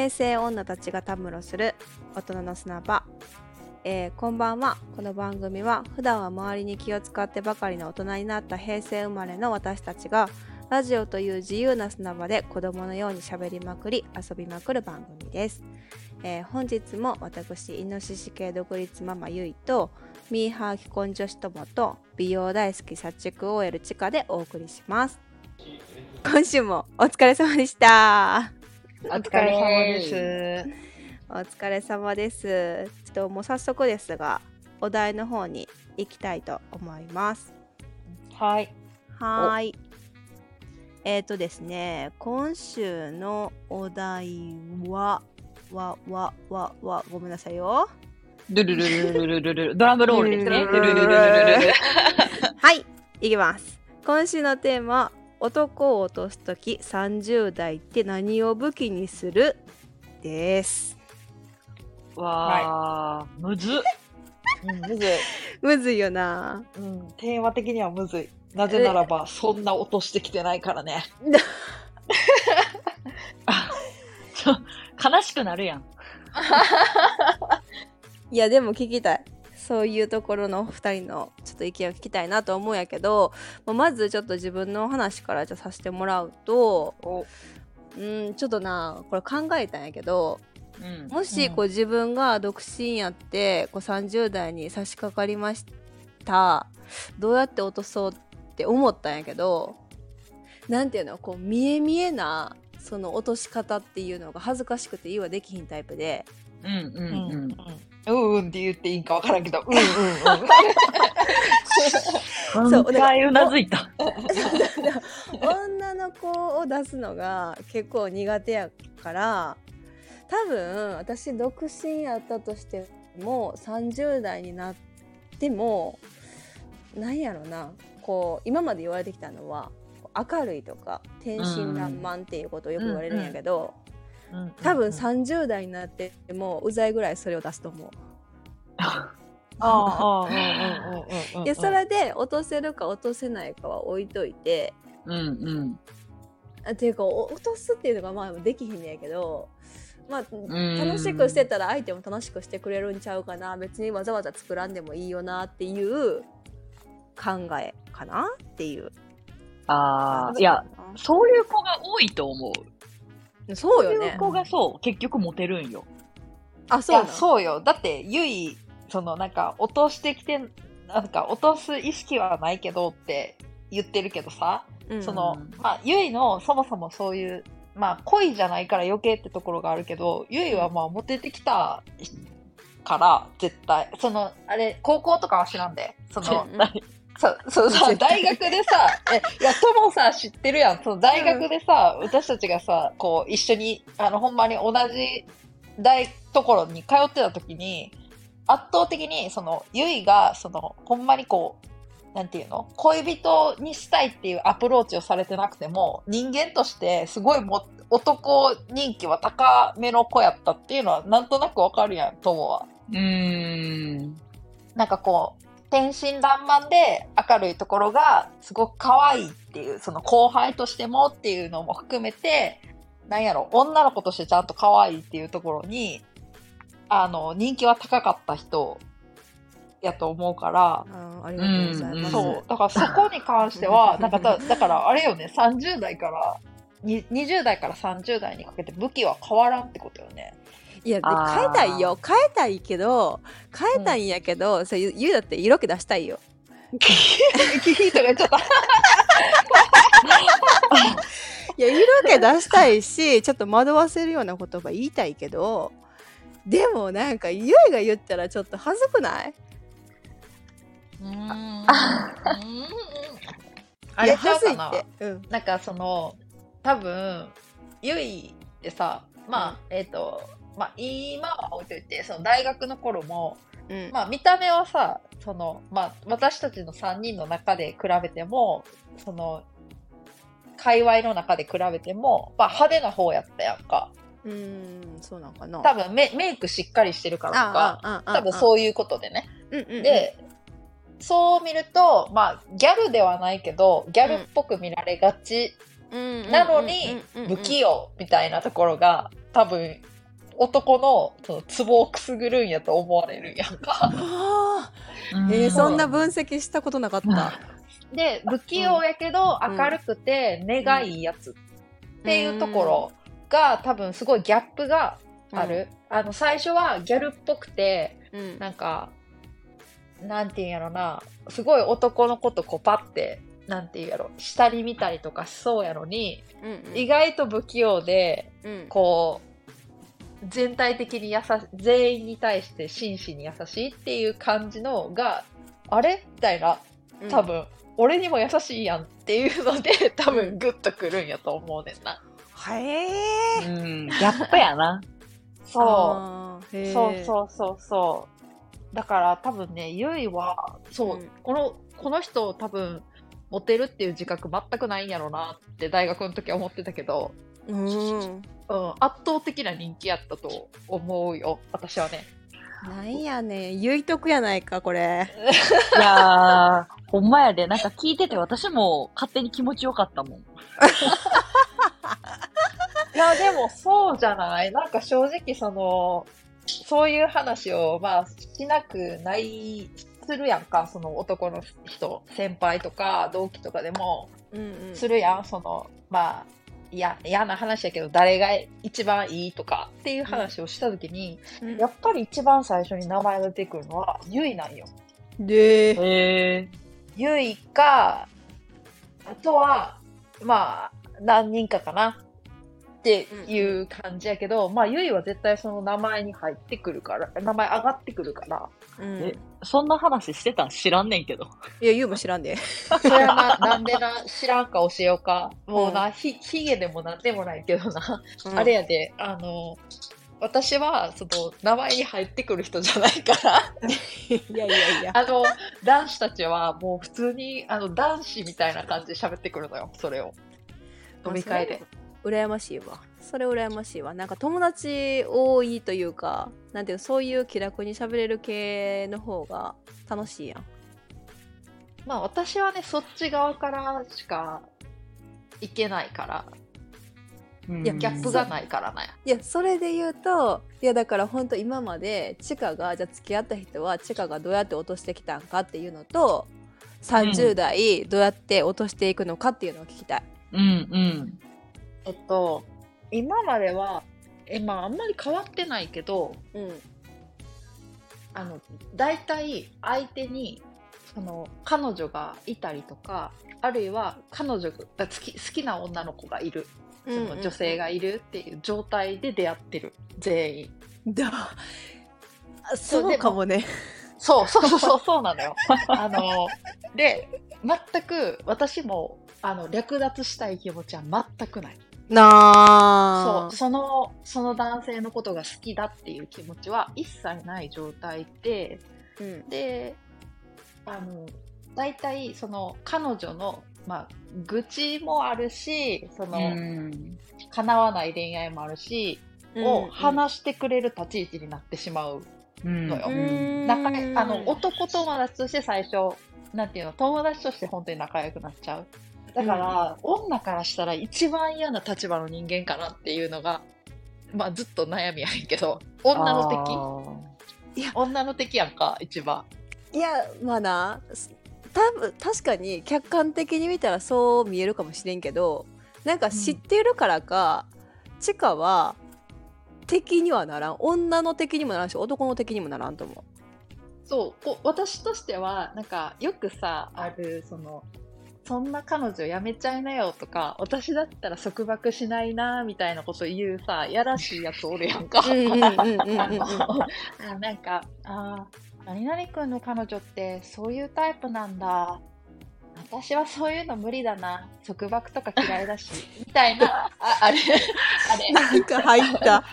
平成女たちがたむろする大人の砂場、えーこんばんは。この番組は普段は周りに気を使ってばかりの大人になった平成生まれの私たちがラジオという自由な砂場で子供のように喋りまくり遊びまくる番組です、えー本日も私イノシシ系独立ママゆいとミーハー既婚女子友と美容大好き殺畜 OL チカでお送りします。今週もお疲れ様でした。お疲れ様です。お疲れ様です。ちょっともう早速ですが、お題の方に行きたいと思います。はい。はい。えっ、ー、とですね、今週のお題は、わ、わ、わ、わ、ごめんなさいよ。ドゥルルルルルルルドラムロールですね。はい、いきます。今週のテーマ、男を落とすとき30代って何を武器にする？です。わあ、むずっ。うん、むずい。むずいよな。うん、テーマ的にはむずい。なぜならば、そんな落としてきてないからね。ちょ悲しくなるやん。いやでも聞きたいそういうところの2人のちょっと意見を聞きたいなと思うんやけどまあまずちょっと自分の話からじゃあさせてもらうとおうんちょっとなこれ考えたんやけどうん。もしこう自分が独身やってこう30代に差し掛かりましたどうやって落とそうって思ったんやけどなんていうのこう見え見えなその落とし方っていうのが恥ずかしくて言いはできひんタイプでうんうんうんうん。うんうんって言っていいんかわからんけど、うんうんそう3回うなずいた。女の子を出すのが結構苦手やから多分私独身やったとしても30代になってもなんやろな。こう今まで言われてきたのは明るいとか天真爛漫っていうことをよく言われるんやけど、うん多分30代になってもうざいぐらいそれを出すと思う。あ。でそれで落とせるか落とせないかは置いといてうんうん。あっていうかお落とすっていうのがまあできひんねやけどまあん楽しくしてたら相手も楽しくしてくれるんちゃうかな別にわざわざ作らんでもいいよなっていう考えかなっていうああ、いや、そういう子が多いと思う。そうよね子がそう、結局モテるんよ。あそうそうよ。だって、ゆい、そのなんか、落としてきて、なんか、落とす意識はないけどって言ってるけどさ、うんそのうん、まあ、ゆいのそもそもそういう、まあ、恋じゃないから余計ってところがあるけど、ゆいはまあ、モテてきたから、絶対。その、あれ、高校とかは知らんで。その、うんそう、そうさ、大学でさ、え、いや、ともさ、知ってるやん。その大学でさ、私たちがさ、こう、一緒に、あの、ほんまに同じ大、ところに通ってた時に、圧倒的に、その、ゆいが、その、ほんまにこう、なんていうの？恋人にしたいっていうアプローチをされてなくても、人間として、すごいも、男人気は高めの子やったっていうのは、なんとなくわかるやん、ともは。うーん。なんかこう、天真爛漫で明るいところがすごく可愛いっていう、その後輩としてもっていうのも含めて、なんやろ、女の子としてちゃんと可愛いっていうところに、あの、人気は高かった人やと思うから、あーありがとうございます、そう。だからそこに関しては、なんかだ、だからあれよね、30代から、に20代から30代にかけて武器は変わらんってことよね。いや変えたいよ。変えたいけど変えたいんやけど、それゆゆうだって色気出したいよ。キヒとかちょっと、いや色気出したいしちょっと惑わせるような言葉言いたいけどでもなんかゆいが言ったらちょっと恥ずくない？あいやれちゃうかな恥ずいって、うん、なんかその多分ゆいってさまあ、えっ、とまあ今は置いといてその大学の頃もうん。まあ見た目はさそのまあ私たちの3人の中で比べてもその界隈の中で比べても、まあ、派手な方やったやんか。うーんそうなんかな。多分メメイクしっかりしてるからとか多分そういうことでね。うんうんうん、で、そう見ると、まあ、ギャルではないけど、ギャルっぽく見られがちなのに、不器用みたいなところが多分、男のそのツボをくすぐるんやと思われるやんか。えー、そんな分析したことなかった。で、不器用やけどうん。明るくて根がいいやつ。っていうところが多分すごいギャップがある。あの、最初はギャルっぽくて、うん。なんか、なんていうんやろな、すごい男のことこうパって、なんていうんやろ、下に見たりとかしそうやのに、うんうん。意外と不器用で、うん。こう、全体的に優し全員に対して真摯に優しいっていう感じのが、あれ？みたいな、多分、俺にも優しいやんっていうので、多分グッとくるんやと思うねんな。へえ。うん、ギャップやな。そう。そうそうそうそう。だから多分ね、ゆいは、そう、うんこの、この人多分、モテるっていう自覚全くないんやろなって大学の時は思ってたけど、うん。うん、圧倒的な人気やったと思うよ、私はね。なんやねん。言いとくやないか、これ。いやー、ほんまやで。なんか聞いてて私も勝手に気持ちよかったもん。いや、でもそうじゃない？なんか正直その、そういう話を、まあ、しなくない、するやんか、その男の人、先輩とか同期とかでも、うんうんするやん、その、まあ、いや、嫌な話やけど、誰が一番いいとかっていう話をしたときに、うん。やっぱり一番最初に名前が出てくるのは、ゆいなんよ。で、へゆいか、あとは、まあ、何人かかなっていう感じやけど、まあ、ゆいは絶対その名前に入ってくるから、名前上がってくるから、うんえそんな話してたん知らんねんけど。いや、言うも知らんで。それはな、なんでな、知らんか教えようか。もうな、ひ、ひげでもなんでもないけどな。あれやで、あの、私は、その、名前に入ってくる人じゃないから、いやいやいや。あの、男子たちはもう普通に、あの、男子みたいな感じで喋ってくるのよ、それを。飲み会で。羨ましいわ。それ羨ましいわ。なんか友達多いというか、なんていうのそういう気楽に喋れる系の方が楽しいやん。まあ私はね、そっち側からしか行けないから、いいやギャップがないからね。いや、それで言うと、いやだから本当今までチカが、じゃあ付き合った人はチカがどうやって落としてきたんかっていうのと、30代どうやって落としていくのかっていうのを聞きたい。うんうん。えっと、今までは、え、まああんまり変わってないけど、うん。あの、大体相手に、その、彼女がいたりとか、あるいは彼女が好き好きな女の子がいる、その女性がいるっていう状態で出会ってる、全員。だあそうかもね。そうそうそうそう、そうなのよ。あの、で、全く私も、あの、略奪したい気持ちは全くない。なあ。そう、その、その男性のことが好きだっていう気持ちは一切ない状態で、うん。で、あの、大体、その、彼女の、まあ、愚痴もあるし、その、うん。叶わない恋愛もあるし、を話してくれる立ち位置になってしまううん。のようん。仲あの男友達として最初なんていうの友達として本当に仲良くなっちゃうだから、女からしたら一番嫌な立場の人間かなっていうのがまあずっと悩みやねんけど女の敵。女の敵やんか一番。いやまあな。す多分確かに客観的に見たらそう見えるかもしれんけどなんか知ってるからか、チカは敵にはならん。女の敵にもならんし男の敵にもならんと思そう。こう私としてはなんかよくさあるそのそんな彼女やめちゃいなよとか私だったら束縛しないなみたいなこと言うさやらしいやつおるやんか。ああなんか、あー何々くんの彼女ってそういうタイプなんだ。私はそういうの無理だな。束縛とか嫌いだし。みたいな、ああれ、あなんか入った。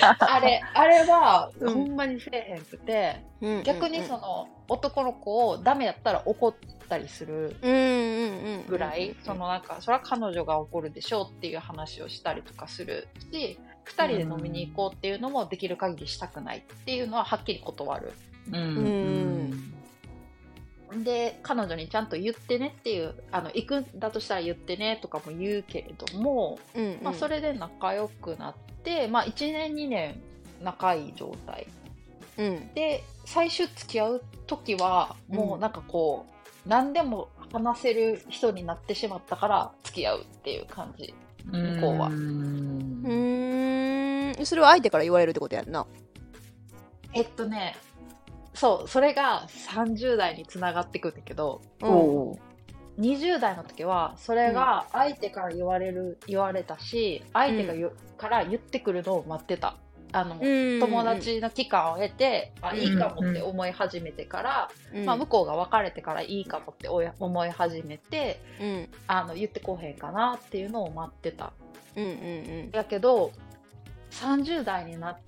れ、あれ、あれは、ほんまにせえへんくて、うん逆にその、男の子をダメやったら怒ってたりするうんうんうんぐらい、そのなんか、それは彼女が怒るでしょうっていう話をしたりとかするし、二人で飲みに行こうっていうのもできる限りしたくないっていうのははっきり断る。うんうんで、彼女にちゃんと言ってねっていう、あの、行くんだとしたら言ってねとかも言うけれども、うんうん。まあ、それで仲良くなっって、まあ、1年2年仲いい状態。うん。で最終付き合う時はもうなんかこう、何でも話せる人になってしまったから付き合うっていう感じ。向こうは。うーん。それは相手から言われるってことやんな。えっとねそうそれが30代につながってくんだけどうん。おう20代の時はそれが相手から言われる言われたし相手がよ、から言ってくるのを待ってたあの、うん友達の期間を経て、あうんいいかもって思い始めてから、うん。まあ、向こうが別れてからいいかもって思い始めてうん。あの言ってこうへんかなっていうのを待ってた。うんうんやけど30代になっ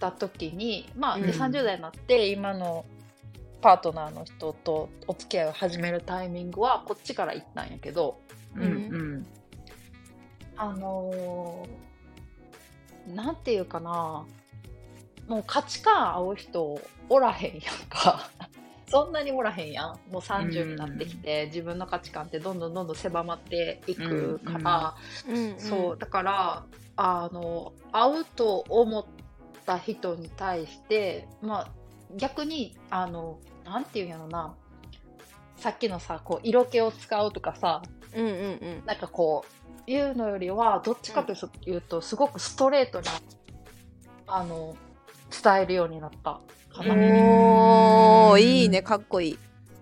た時にまあ、でうん30代になって今のパートナーの人とお付き合いを始めるタイミングはこっちから行ったんやけどうん。うんあのーなんていうかな。もう価値観合う人おらへんやんか。そんなにおらへんやん。もう30になってきて、自分の価値観ってどんどんどんどん狭まっていくから、うんうん。そうだからあの会うと思った人に対してまあ逆にあのなんていうんやろな。さっきのさこう色気を使うとかさ。うんうんうん。なんかこういうのよりはどっちかというとすごくストレートにあの伝えるようになったかな。おいいねかっこいい。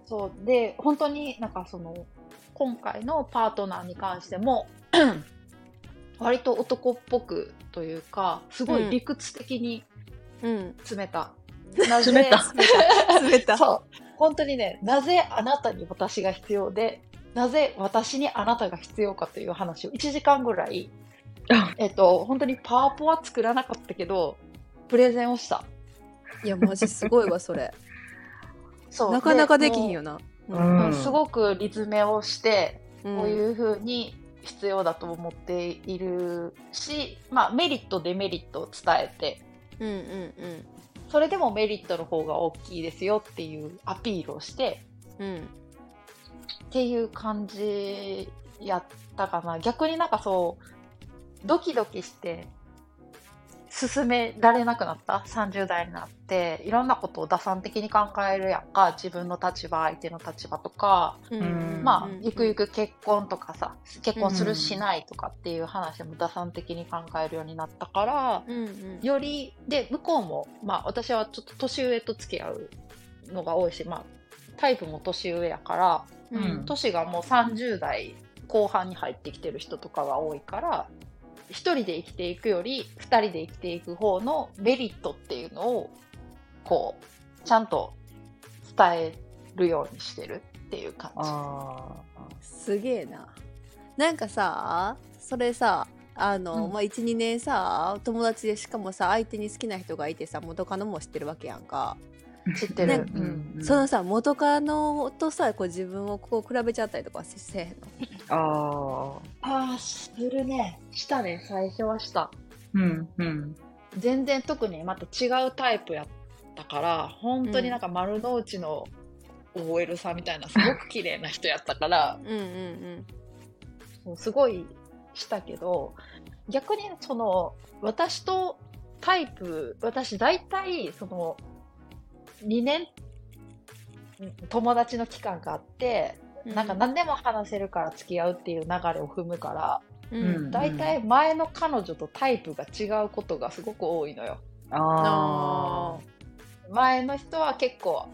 そう。で本当になんかその今回のパートナーに関しても 割と男っぽくというかすごい理屈的にうん。詰めた。詰めた。詰めた。そう。本当にねなぜあなたに私が必要でなぜ私にあなたが必要かという話を1時間ぐらいえっと本当にパワポは作らなかったけどプレゼンをした。いやマジすごいわそれ。そう。なかなかできひんよな。ううん。うんすごく理詰めをしてうん。こういうふうに必要だと思っているし、まあ、メリットデメリットを伝えてうんうんそれでもメリットの方が大きいですよっていうアピールをしてうんうんっていう感じやったかな。逆になんかそうドキドキして進められなくなった。30代になっていろんなことを打算的に考えるやんか。自分の立場相手の立場とか。うん。うん。まあ、ゆくゆくく結婚とかさ、結婚するうんしないとかっていう話も打算的に考えるようになったから、うんうん。より、で、向こうも、まあ私はちょっと年上と付き合うのが多いし、まあタイプも年上やから、年がもう30代後半に入ってきてる人とかが多いから、一人で生きていくより、二人で生きていく方のメリットっていうのを、こう、ちゃんと伝えるようにしてるっていう感じ。あすげえな。なんかさそれさあの、うん。まあ12年さ友達でしかもさ相手に好きな人がいてさ元カノも知ってるわけやんか、知ってねる。うんそのさ元カノとさこう自分をこう比べちゃったりとかせせえへんのあああ、するね。したね、最初はした。うんうん全然特にまた違うタイプやったから、本当になんか丸の内の OL さんみたいなすごく綺麗な人やったから、うんうんもうすごいしたけど、逆にその、私とタイプ、私大体その、2年、友達の期間があって、うん。なんか何でも話せるから付き合うっていう流れを踏むから、うん。うん。大体前の彼女とタイプが違うことがすごく多いのよ。あ前の人は結構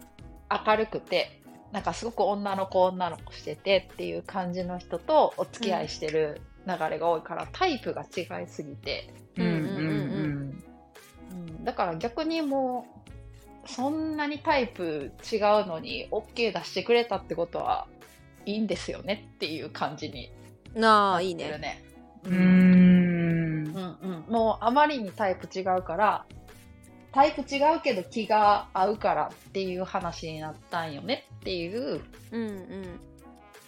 明るくてなんかすごく女の子女の子しててっていう感じの人とお付き合いしてる流れが多いから、タイプが違いすぎて、うんうん。うん、だから逆にもうそんなにタイプ違うのに OK 出してくれたってことはいいんですよねっていう感じになあいいね。ね。うん。うん。うんうん、もうあまりにタイプ違うからタイプ違うけど気が合うからっていう話になったんよねっていう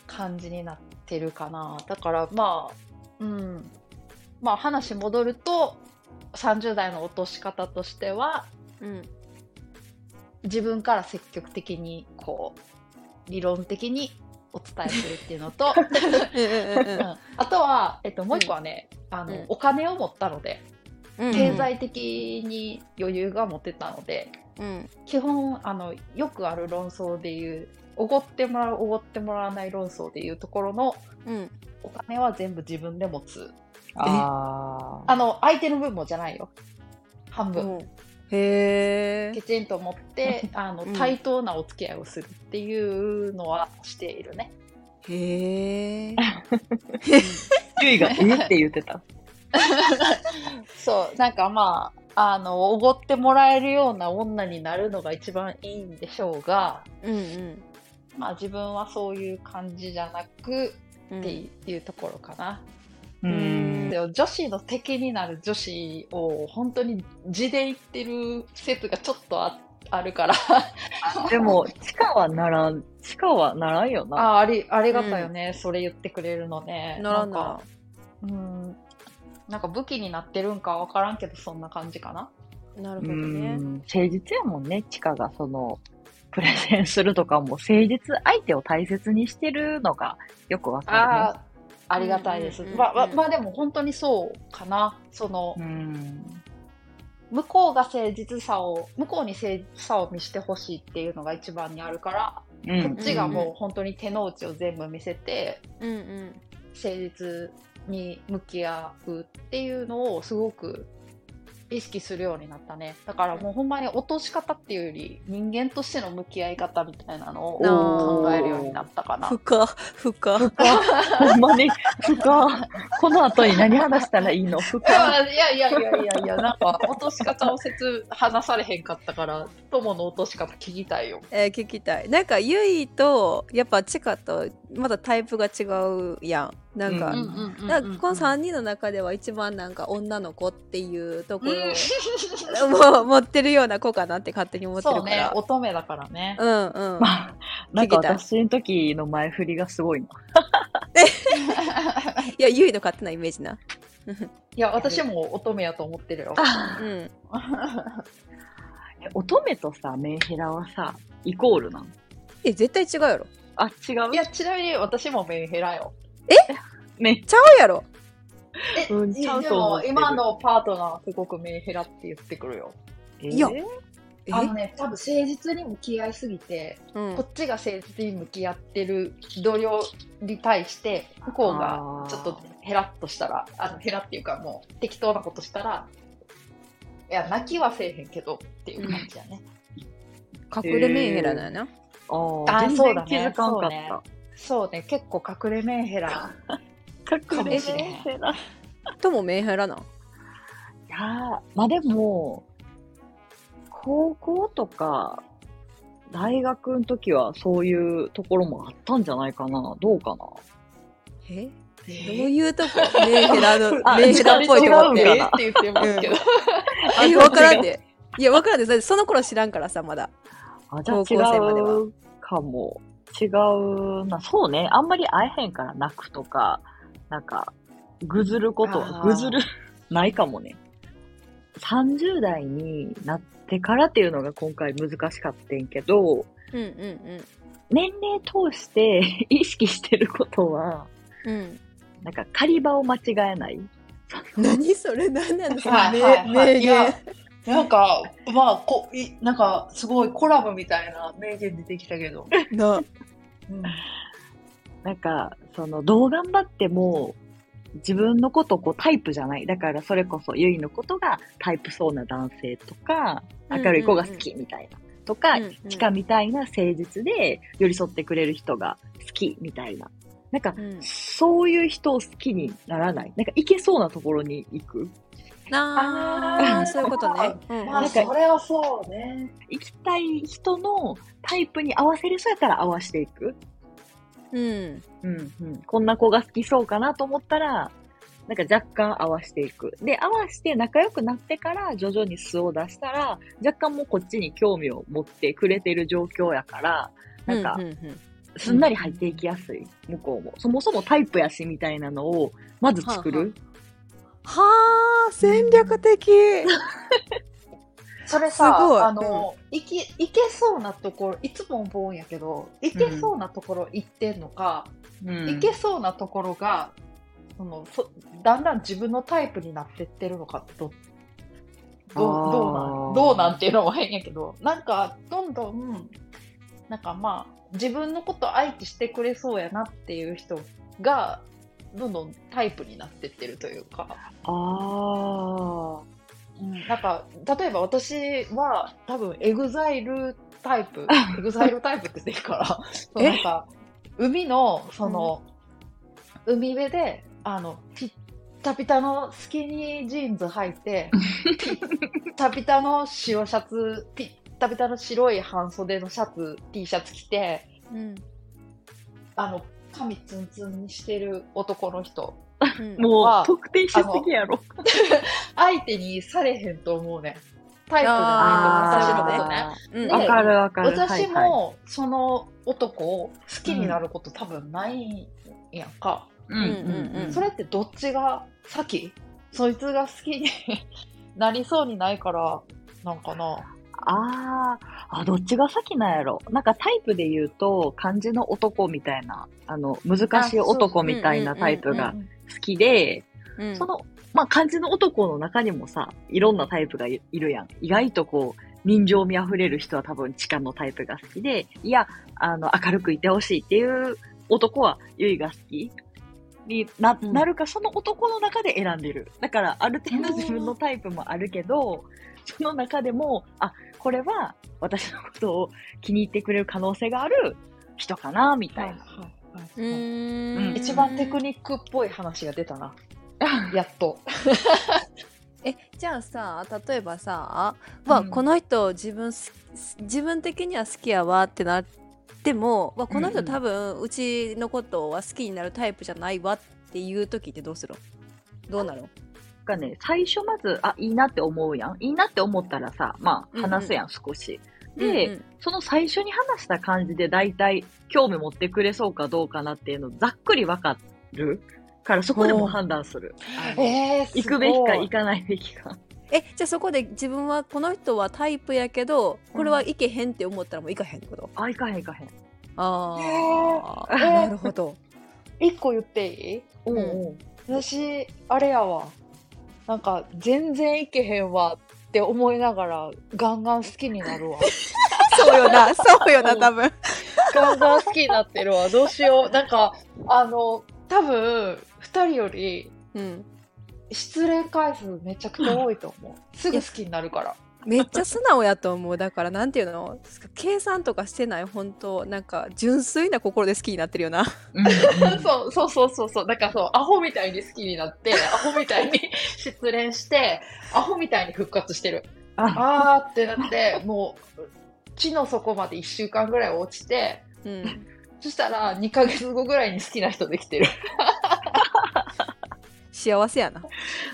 感じになってるかな。だからまあうん。まあ話戻ると30代の落とし方としてはうん自分から積極的にこう理論的にお伝えするっていうのと、うんうんうんうん。あとは、えっと、もう一個はね、あのうん。お金を持ったのでうん。経済的に余裕が持てたので、うん。基本あのよくある論争でいうおごってもらうおごってもらわない論争でいうところのうん。お金は全部自分で持つ。ああの相手の分もじゃないよ。半分、へえきちんと持って あのうん対等なお付き合いをするっていうのはしているね、へえゆ いが、えって言ってた。そうなんかまああのおごってもらえるような女になるのが一番いいんでしょうがうんうん。まあ自分はそういう感じじゃなくうんっていうところかな、ううん。女子の敵になる女子を本当に地で言ってる説がちょっとああるから。でも、地下はならん、地下はならんよな。あありありがたいよね、それ言ってくれるのね。ならんなかうん。なんか武器になってるんかわからんけどそんな感じかな。なるほうどね。ん。誠実やもんね、地下が。その、プレゼンするとかも、誠実相手を大切にしてるのがよくわかああありがたいです、まあまあまあでも本当にそうかな。その。向こうが誠実さを向こうに誠実さを見せてほしいっていうのが一番にあるから、うん。こっちがもう本当に手の内を全部見せてうんうん。誠実に向き合うっていうのをすごく意識するようになったね。だからもうほんまに落とし方っていうより人間としての向き合い方みたいなのを考えるようになったかな。深深ほんまに、深。この後に何話したらいいの？深。いやいやいやいやいやなんか落とし方を説話されへんかったから友の落とし方聞きたいよ。えー聞きたい。なんかゆいとやっぱチカとまだタイプが違うやん。なんか、うん。なんかこの3人の中では一番なんか女の子っていうところを もう持ってるような子かなって勝手に思ってそうねるから乙女だからね。うんうん。まあ、なんか私の時の前振りがすごいな。いやゆいの勝手なイメージな。いや私も乙女やと思ってるよ。うん。え乙女とさ、メンヘラはさ、イコールなん？え絶対違うやろあ、違う？いやちなみに私もメンヘラよ。め ちゃうやろ。え、うんちゃうでもと思ってる今のパートナーはすごくメンヘラって言ってくるよ。いや。ええ？あのね多分誠実に向き合いすぎてうん。こっちが誠実に向き合ってる同僚に対して向こうがちょっとヘラッとしたらあのヘラっていうかもう適当なことしたらいや泣きはせえへんけどっていう感じやね、隠れメンヘラだよなあそうだね。気づかんかっそうね。ね。結構隠れメンヘラ。た。かもしれメンヘラ。いともメンヘラなんやーまあでも、高校とか、大学の時はそういうところもあったんじゃないかな。どうかな。え？どういうとこ？メンヘラの あメンヘラっぽいとこって？えーって言ってますけど、え分からんで。いや分からんで。それその頃知らんからさまだあ、じゃあ違うかも。違うな。そうね。あんまり会えへんから泣くとか、なんか、ぐずることは、ぐずる、ないかもね。30代になってからっていうのが今回難しかったんけど、うんうん年齢通して 意識してることは、うんうんなんか狩り場を間違えない。何それ？何なのその名言なんかまあこいなんかすごいコラムみたいな名言出てきたけど、ななんか、その、どう頑張っても、自分のことこうタイプじゃない。だからそれこそゆいのことがタイプそうな男性とか、明るい子が好きみたいな。とか、うんうんチカみたいな誠実で寄り添ってくれる人が好きみたいな。なんか、うんそういう人を好きにならない。なんか行けそうなところに行く。あ。あそういうことね。うん。まあなんかそれはそうね。行きたい人のタイプに合わせる人やったら合わせていく。うん。うんうん、こんな子が好きそうかなと思ったら、なんか若干合わせていく。で、合わせて仲良くなってから徐々に素を出したら、若干もうこっちに興味を持ってくれてる状況やから、なんかすんなり入っていきやすい、向こうも。そもそもタイプやしみたいなのを、まず作る。はあ戦略的。それさすごい。あの、いけいけそうなところいつも思うんやけどいけそうなところ行ってんのか、うん。いけそうなところがそのそだんだん自分のタイプになってってるのかってどどう、どうなん、どうなんっていうのも変やけど、なんか、どんどん、なんかまあ、自分のこと愛知してくれそうやなっていう人が、どんどんタイプになってってるというか、あうん、なんか、例えば私は多分エグザイルタイプ、エグザイルタイプって言ってるから、そうなんか、海の、その、海辺で、あの、ピッタピタのスキニージーンズ履いて、ピッタピタの白シャツ、ピッタピタの白い半袖のシャツ、T シャツ着て、うん。あの、髪ツンツンにしてる男の人。うんあ。もはう、特定しすぎやろ。相手にされへんと思うね。タイプじゃあないと、ー私のことね。うんでわかるわかる。私も、その男を好きになること多分ないんやんか。うんうんうんそれってどっちが先？そいつが好きに なりそうにないから、なんかな。あーあ、どっちが先なんやろ。なんかタイプで言うと、漢字の男みたいな、あの、難しい男みたいなタイプが好きで、うんその、まあ、漢字の男の中にもさ、いろんなタイプがいいるやん。意外とこう、人情味あふれる人は多分地下のタイプが好きで、いや、あの、明るくいてほしいっていう男は、ゆいが好きにな、うんなるか、その男の中で選んでる。だから、ある程度自分のタイプもあるけど、その中でも、あ、これは私のことを気に入ってくれる可能性がある人かな、みたいな。うーん。一番テクニックっぽい話が出たな。やっと。えじゃあさ例えばさ、わうん。この人自分す自分的には好きやわってなってもわこの人多分うちのことは好きになるタイプじゃないわっていう時ってどうする？どうなる？なんかね、最初まず、あ、いいなって思うやん。いいなって思ったらさ、まあ、うんうん話すやん、少し。で、うんうんその最初に話した感じで大体興味持ってくれそうかどうかなっていうのざっくりわかるからそこでもう判断する。えー、行くべきか行かかないべきか。えじゃあそこで自分はこの人はタイプやけどこれはいけへんって思ったらもういかへんってこと、あ、行かへん行かへん。あへあ、ーなるほど 一個言っていい？おううん私、あれやわ。なんか、全然いけへんわって思いながら、ガンガン好きになるわ。そうよなそうよなうん多分ガンガン好きになってるわ。どうしよう。なんか、あの、多分、二人より、うん失恋回数めちゃくちゃ多いと思う。すぐ好きになるから。めっちゃ素直やと思うだからなんていうの？計算とかしてない本当なんか純粋な心で好きになってるよなうんうん そうそうそうそうそう。だからそう、アホみたいに好きになって、アホみたいに失恋して、アホみたいに復活してる。あ、あーってなって、もう、地の底まで1週間ぐらい落ちて、うんそしたら2ヶ月後ぐらいに好きな人できてる。幸せやな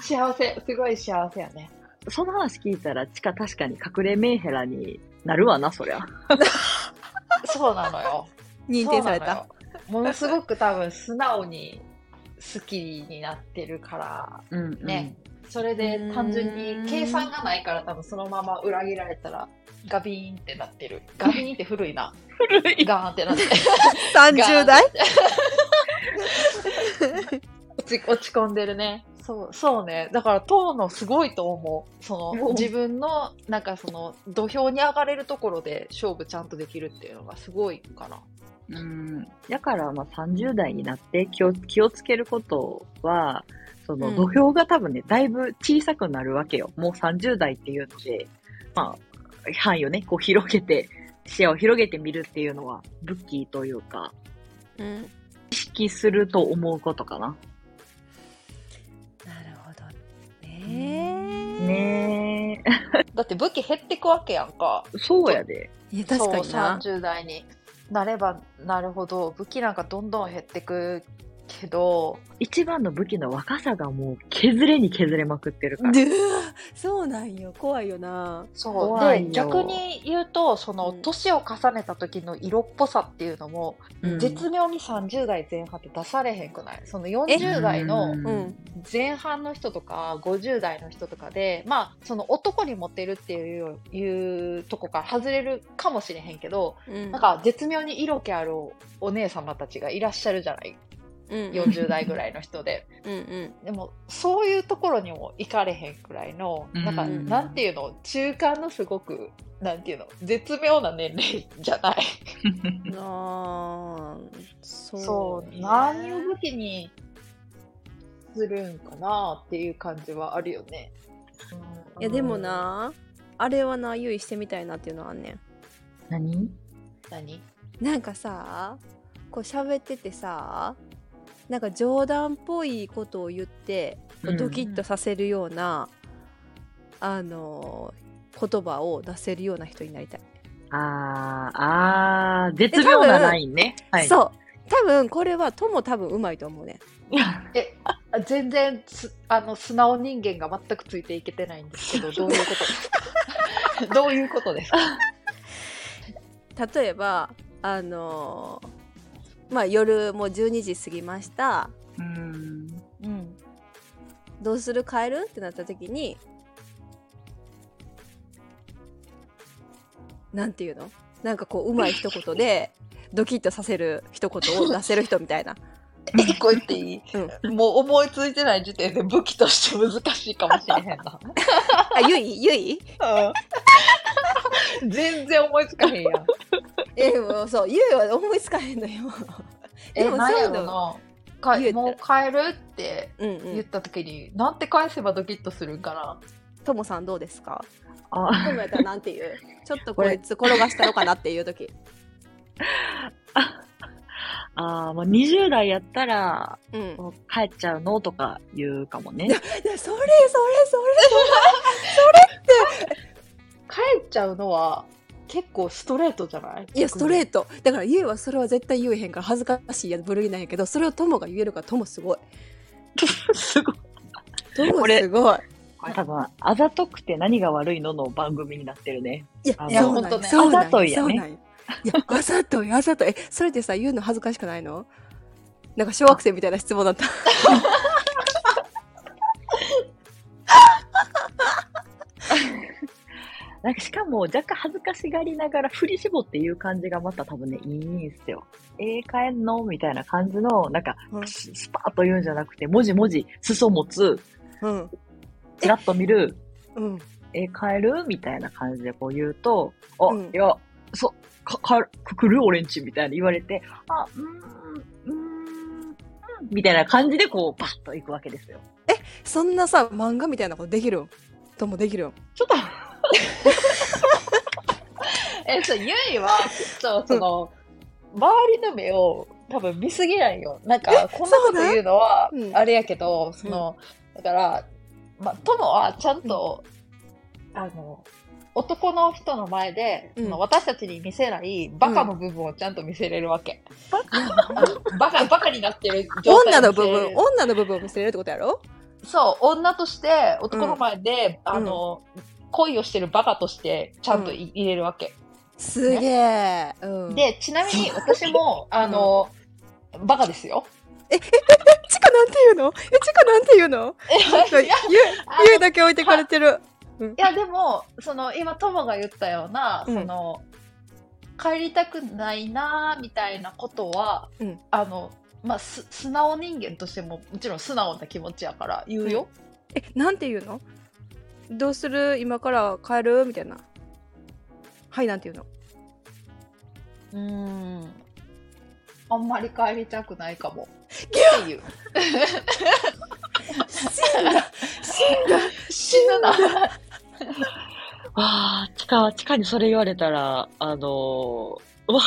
幸せ、すごい幸せやね。その話聞いたら、チカ確かに隠れメンヘラになるわな、そりゃ。そうなのよ。認定された。ものすごく多分素直に好きになってるから、うん、うん。ねそれで単純に計算がないから多分そのまま裏切られたらガビーンってなってる。ガビーンって古いな。古い。ガーンってなって。30代？落ち落ち込んでるね。そう、そうね。だから、遠野すごいと思う。そおの、自分の、なんかその、土俵に上がれるところで勝負ちゃんとできるっていうのがすごいかな。うん。だから、まあ、30代になって気を、気をつけることは、その、うん土俵が多分ね、だいぶ小さくなるわけよ。もう30代っていうので、まあ、範囲をね、こう広げて、視野を広げてみるっていうのは、武器というか、うん意識すると思うことかな。ねだって武器減ってくわけやんか。え。そうやで。いや確かにそうな30代になればなるほど、武器なんかどんどん減ってくけど、一番の武器の若さがもう削れに削れまくってるから。そうなんよ。怖いよな。そう。で、逆に言うと、その、うん。年を重ねた時の色っぽさっていうのも、うん。絶妙に30代前半って出されへんくない？その40代の前半の人とか50代の人とかで、まあ、その男にモテるっていういうとこから外れるかもしれへんけど、うん。なんか絶妙に色気あるお姉様たちがいらっしゃるじゃない？うんうん。40代ぐらいの人で。うんうん。でも、そういうところにも行かれへんくらいの、なんか、うんなんていうの、中間のすごく、なんていうの、絶妙な年齢じゃない。あーそうそう、ね何を武器にするんかなっていう感じはあるよね。いやでも、なあれはな用意してみたいなっていうのはあんねん。何？何？なんかさこう喋っててさなんか冗談っぽいことを言ってドキッとさせるような、あの言葉を出せるような人になりたい、あー、あー、絶妙なラインね。はい。そう。多分これはとも多分うまいと思うね。え、あ全然す、あの、素直人間が全くついていけてないんですけど、どういうこと？ですかどういうことですか？例えばあのまあ夜もう12時過ぎましたうん。うん。どうする？帰る？ってなった時になんていうの？なんかこううまい一言でドキッとさせる一言を出せる人みたいな。え一個言っていい、うん、もう思いついてない時点で武器として難しいかもしれへんな。あゆい？ゆい？うん全然思いつかへんやん。えもうそうゆいは思いつかへんのよ。え、でもそういうのな。かもう帰るってうんうん。言った時に、なんて返せばドキッとするんかな？ともさんどうですか？あともやったらなんて言う？ちょっとこいつ転がしたのかなっていう時。あー、まあ、20代やったら、うん。もう帰っちゃうのとか言うかもね。いやそれそれそれ帰っちゃうのは結構ストレートじゃない？いやストレート。だからゆいはそれは絶対言えへんから恥ずかしいや部類なんやけどそれをともが言えるからともすごい。すごい。とも俺すごい。これ多分、あざとくて何が悪いのの番組になってるね。いやあいやそうなんのほんとねあざといやね。いや あざといあざとい。えそれでさ言うの恥ずかしくないの？なんか小学生みたいな質問だった なんかしかも若干恥ずかしがりながら振り絞って言う感じがまた多分ね、いいんすよ。えー、帰んの？みたいな感じの、なんか、うん。ススパーッと言うんじゃなくて、文字文字、裾持つ、うん。チラッと見る、うん。えー、帰る？みたいな感じでこう言うと、あ、うん。いや、そ、か、か、くくる？俺んちみたいに言われて、あ、うーん、うーん、うんみたいな感じでこう、パッと行くわけですよ。そんなさ漫画みたいなことできる？んともできる？んちょっと、え、そう、ゆいは、ちょっと、その、周りの目を多分見すぎないよ。なんか、こんなこと言うのはあれやけど、その、だから、まあ、友はちゃんと、あの、男の人の前で、うん。私たちに見せないバカの部分をちゃんと見せれるわけ。あのバカ、バカになってる状態女の部分女の部分を見せれるってことやろ？そう、女として、男の前で、うん。あの、恋をしてるバカとして、ちゃんとい入れるわけ。すげえ、うん、で、ちなみに私も、あの、バカですよ。チカなんて言うの？えチカなんて言うの？いや、ゆゆうだけ置いてかれてる。いやでも、その、今、友が言ったような、うん。その、帰りたくないなーみたいなことは、うん。あの、まあ、す素直人間としても、もちろん素直な気持ちやから言うよ。えなんて言うの？どうする？今から帰る？みたいなはいなんて言うの？うーん。あんまり帰りたくないかも。っていう。死んだ死ぬな。わあ、地下、地下にそれ言われたら、あのー、うわ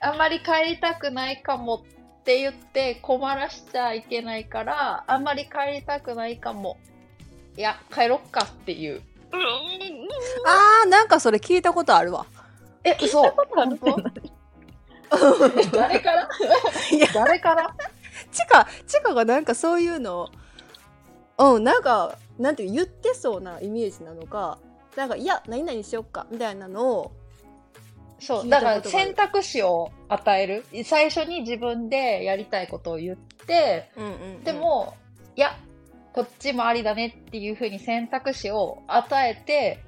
あんまり帰りたくないかもって言って困らしちゃいけないから、あんまり帰りたくないかも。いや、帰ろっかっていう。あーなんかそれ聞いたことあるわ。え、嘘。あるって何誰から？いや。誰から？チカチカがなんかそういうのうんなんかなんていう言ってそうなイメージなのかなんかいや何々しよっかみたいなのをそう、聞いただから選択肢を与える。最初に自分でやりたいことを言って、うんうんでも、いや、こっちもありだねっていうふうに選択肢を与えて、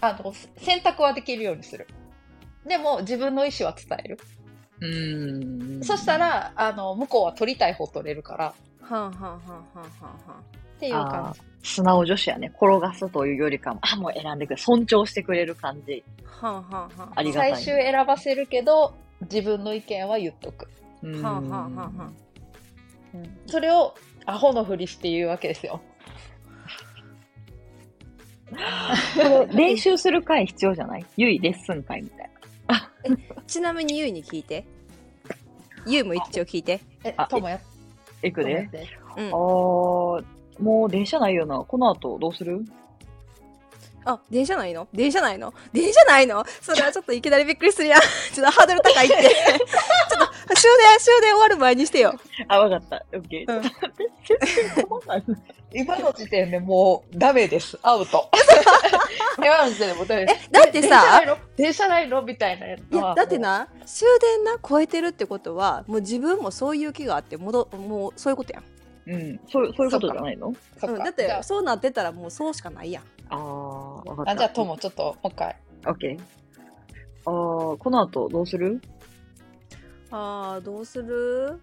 あの、選択はできるようにする。でも、自分の意思は伝える。うん。そしたら、あの、向こうは取りたい方取れるから、はんはんはんはんはんはんっていう感じ。素直女子やね。転がすというよりかも、あ、もう選んでくれ。尊重してくれる感じ。はんはんはありがたい最終選ばせるけど、自分の意見は言っとく。うんはんはんはんはんそれを、アホのふりして言うわけですよ。練習する会必要じゃない？ゆいレッスン会みたいちなみにゆいに聞いてゆいも一応聞いてえあ、ともや。いくでともやって。うんあー、もう電車ないよな。この後どうする？あ電車ないの？電車ないの？電車ないの？それはちょっといきなりびっくりするやん。ちょっとハードル高いって。ちょっと終電終電終わる前にしてよ。あ、わかった。オッケー。うん今の時点でもうダメです。アウト。今の時点でもうダメです。えだってさ電車ないの？電車ないの？みたいなやついやだって。な終電な超えてるってことはもう自分もそういう気があって戻もうそういうことやん、うん。そう、そういうことじゃないの？うん、だってそうなってたらもうそうしかないやん。あー、わかった。あ、じゃあ、ともちょっともう一回。オッケー。あー、この後どうする？あーどうする？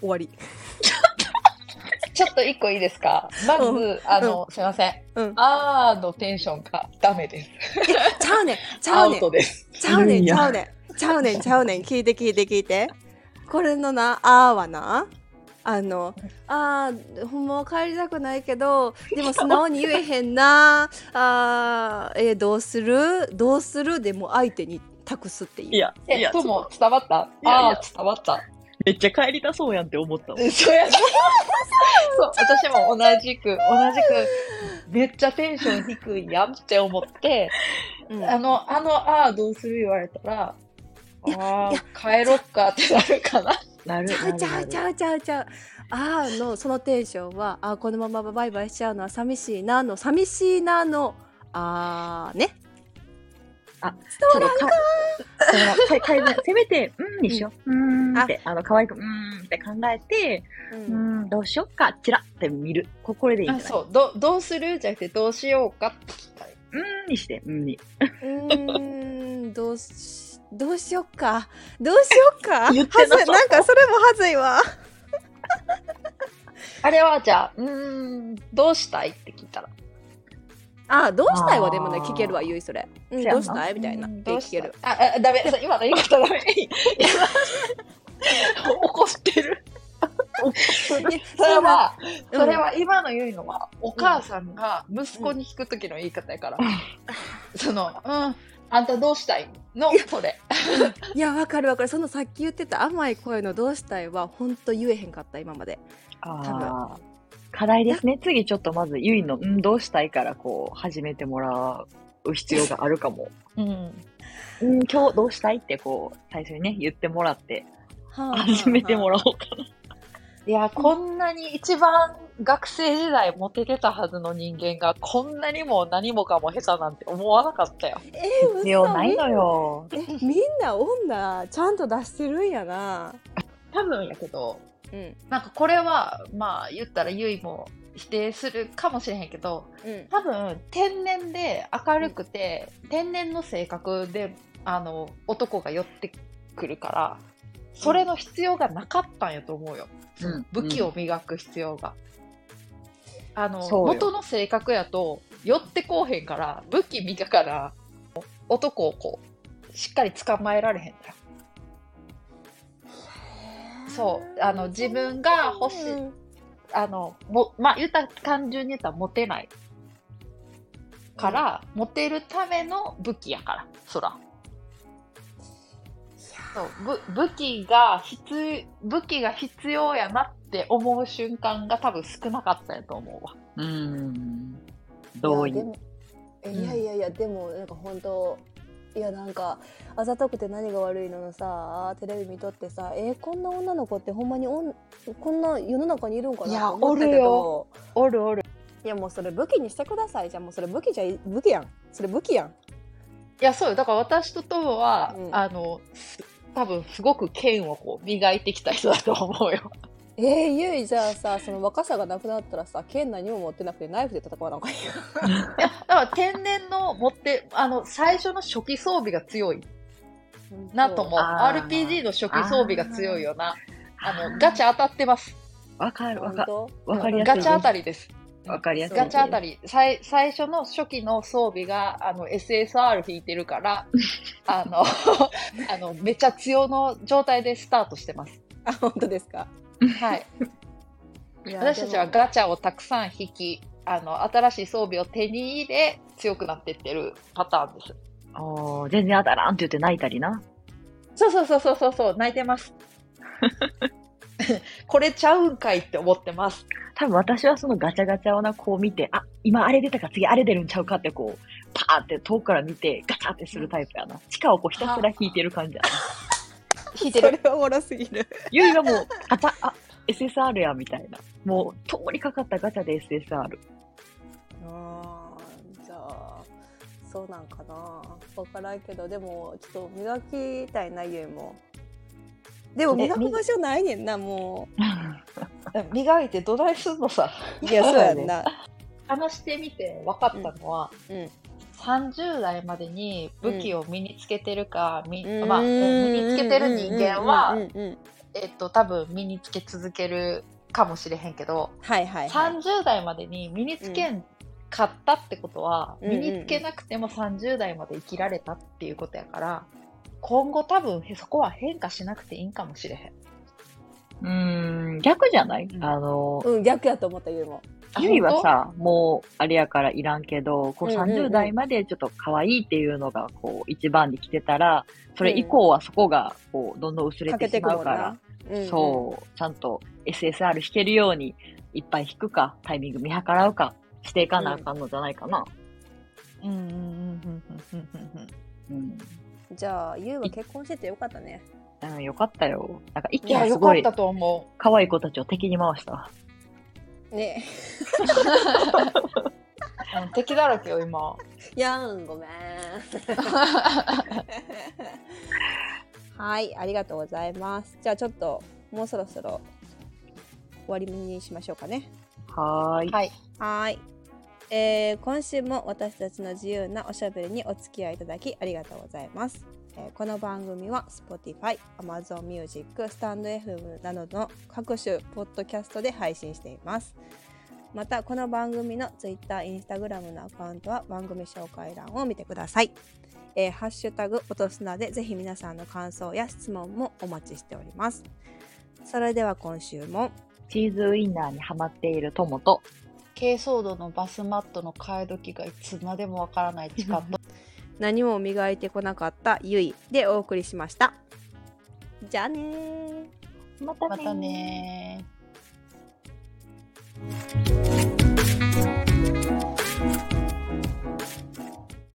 終わり。ちょっと一個いいですか？まず、うん。あの、すいません。うん。あーのテンションがダメです。ちゃうねん。ちゃうねん。トです。ちゃうねんちゃうねん。ちゃうねんちゃうねん。聞いて聞いて聞いて。これのな「あー」はなあの「あーほんまは帰りたくないけどでも素直に言えへんなあーえーどうする？どうする?」でもう相手に託すっていういや、いえ、や、とも伝わった？いやいやあー伝わった。めっちゃ帰りたそうやんって思ったわ。そうやな。そう、私も同じく、同じく、めっちゃテンション低いやんって思って、うんあの、あの、ああ、どうする？言われたら、いやあいやあ、帰ろっかってなるかな。なるちゃうちゃうちう。ゃうちゃうちゃうあーのそのテンションはあーこのままバイバイしちゃうのは寂しいなの寂しいなのあーねあ、ちょっとか、そのか改善、せめて、うんにしよう。うーんって、あの、可愛く、うーんって考えて、ううーん、どうしよっか、チラって見る。ここれでいいんあじゃない？そうど、どうする？じゃなくて、どうしようかって聞きたい。うーんにして、うんに。うーんどうしどうしよっか。どうしよっか。言ってなさはずいなんかそれもはずいわ。あれは、じゃあ、うーん、どうしたいって聞いたら。あーどうしたいはでもね聞けるわゆいそれ、うん、どうしたいみたいな。うんって聞ける。あ、あダメ。そう今の言い方ダメ。今怒ってる。それは、うん。それは今の言うのは、お母さんが息子に聞くときの言い方やから。その、うん、あんたどうしたいの？それ。いやわかるわかるそのさっき言ってた甘い声のどうしたいはほんと言えへんかった今までああ。課題ですね。次ちょっとまず、ゆいの、うん、どうしたいから、こう、始めてもらう必要があるかも。うん。うん、今日どうしたいって、こう、最初にね、言ってもらって、は始めてもらおうかな。いや、こんなに一番学生時代モテてたはずの人間が、こんなにも何もかも下手なんて思わなかったよ。えー、必要嘘ないのよ。えみんな女ちゃんと出してるんやな。多分やけど、うん。なんかこれは、まあ言ったらゆいも否定するかもしれへんけど、うん。多分天然で明るくて、天然の性格であの男が寄ってくるからそれの必要がなかったんやと思うよ、うん。武器を磨く必要が、あのそうよ。元の性格やと寄ってこうへんから武器磨から男をこうしっかり捕まえられへんだよそう。あの自分が欲しいうん。あの、も、まあ、言ったら単純に言ったらモテない。から、モテるための武器やから、そら。そう、ぶ武器が必、武器が必要やなって思う瞬間が多分少なかったやと思うわ。うん。同意いや。でもえいやいやいや、でもなんか本当いやなんかあざとくて何が悪いののさテレビ見とってさえーこんな女の子ってほんまにおんこんな世の中にいるんかいやなと思ったけおるよどおるおる。いやもうそれ武器にしてくださいじゃあもうそれ武器じゃい武器やんそれ武器やんいや、そうよ。だから私とトムは、うんあの、す多分すごく剣をこう磨いてきた人だと思うよ。えー、ゆいじゃあさその若さがなくなったらさ剣何も持ってなくてナイフで戦わなあかんやいや、だから天然の持って、あの、最初の初期装備が強い。なんとも RPG の初期装備が強いよな。あの、ガチャ当たってます。わかるわかわかりやすい。ガチャ当たりです。わかりやすい。ガチャ当たり。最最初の初期の装備が、あの、SSR 引いてるから、あの、あの、めちゃ強の状態でスタートしてます。当あ本当ですか？はい。いや私たちはガチャをたくさん引き、あの、新しい装備を手に入れ、強くなってってるパターンです。おー全然当たらんって言って泣いたりな。そうそうそうそうそうそう、泣いてます。これちゃうんかいって思ってます。多分私はそのガチャガチャをな、こう見て、あ、今あれ出たから次あれ出るんちゃうかってこう、パーって遠くから見てガチャってするタイプやな。地下をこうひたすら引いてる感じやな。引いてる。それはおもろすぎるゆいがもう、ガチャ、あ、SSR やみたいな。もう通りかかったガチャで SSR。あーじゃあそうなんかな分からんけどでもちょっと磨きたいなゆいもでもえ磨く場所ないねんなも磨い てどないすんのさ。ういやそうやんな。話してみて分かったのは、うん。30代までに武器を身につけてるか、みうん。まあ、え身につけてる人間は、うんうんうんうんえっと、多分身につけ続けるかもしれへんけど、はいはいはい。30代までに身につけんかったってことは、うんうんうん。身につけなくても30代まで生きられたっていうことやから、今後多分そこは変化しなくていいんかもしれへん。うーん、逆じゃない、あの、うん、逆やと思った、ゆうも。ゆいはさ、もう、あれやからいらんけど、こう30代までちょっと可愛いっていうのが、こう、一番に来てたら、それ以降はそこが、こう、どんどん薄れてしまうから、そう、ちゃんと SSR 弾けるように、いっぱい弾くか、タイミング見計らうか、していかなあかんのじゃないかな。うん、うん、うん、うん、うん、うん。うんじゃあゆいは結婚しててよかったねうん、よかったよ。なんか一気にすごいよかったと思う。可愛い子たちを敵に回した。ねうん敵だらけよ、今。やんごめんはいありがとうございますじゃあちょっともうそろそろ終わりにしましょうかねはーい。はい。はーい、えー今週も私たちの自由なおしゃべりにお付き合いいただきありがとうございます、えーこの番組は Spotify、Amazon Music、スタンド FM などの各種ポッドキャストで配信しています。またこの番組の Twitter、Instagram のアカウントは番組紹介欄を見てください、えーハッシュタグ落とすなでぜひ皆さんの感想や質問もお待ちしております。それでは今週も。チーズウインナーにハマっている友と、珪藻土のバスマットの替え時がいつまでもわからないチカと。何も磨いてこなかったゆいでお送りしました。じゃあねまたね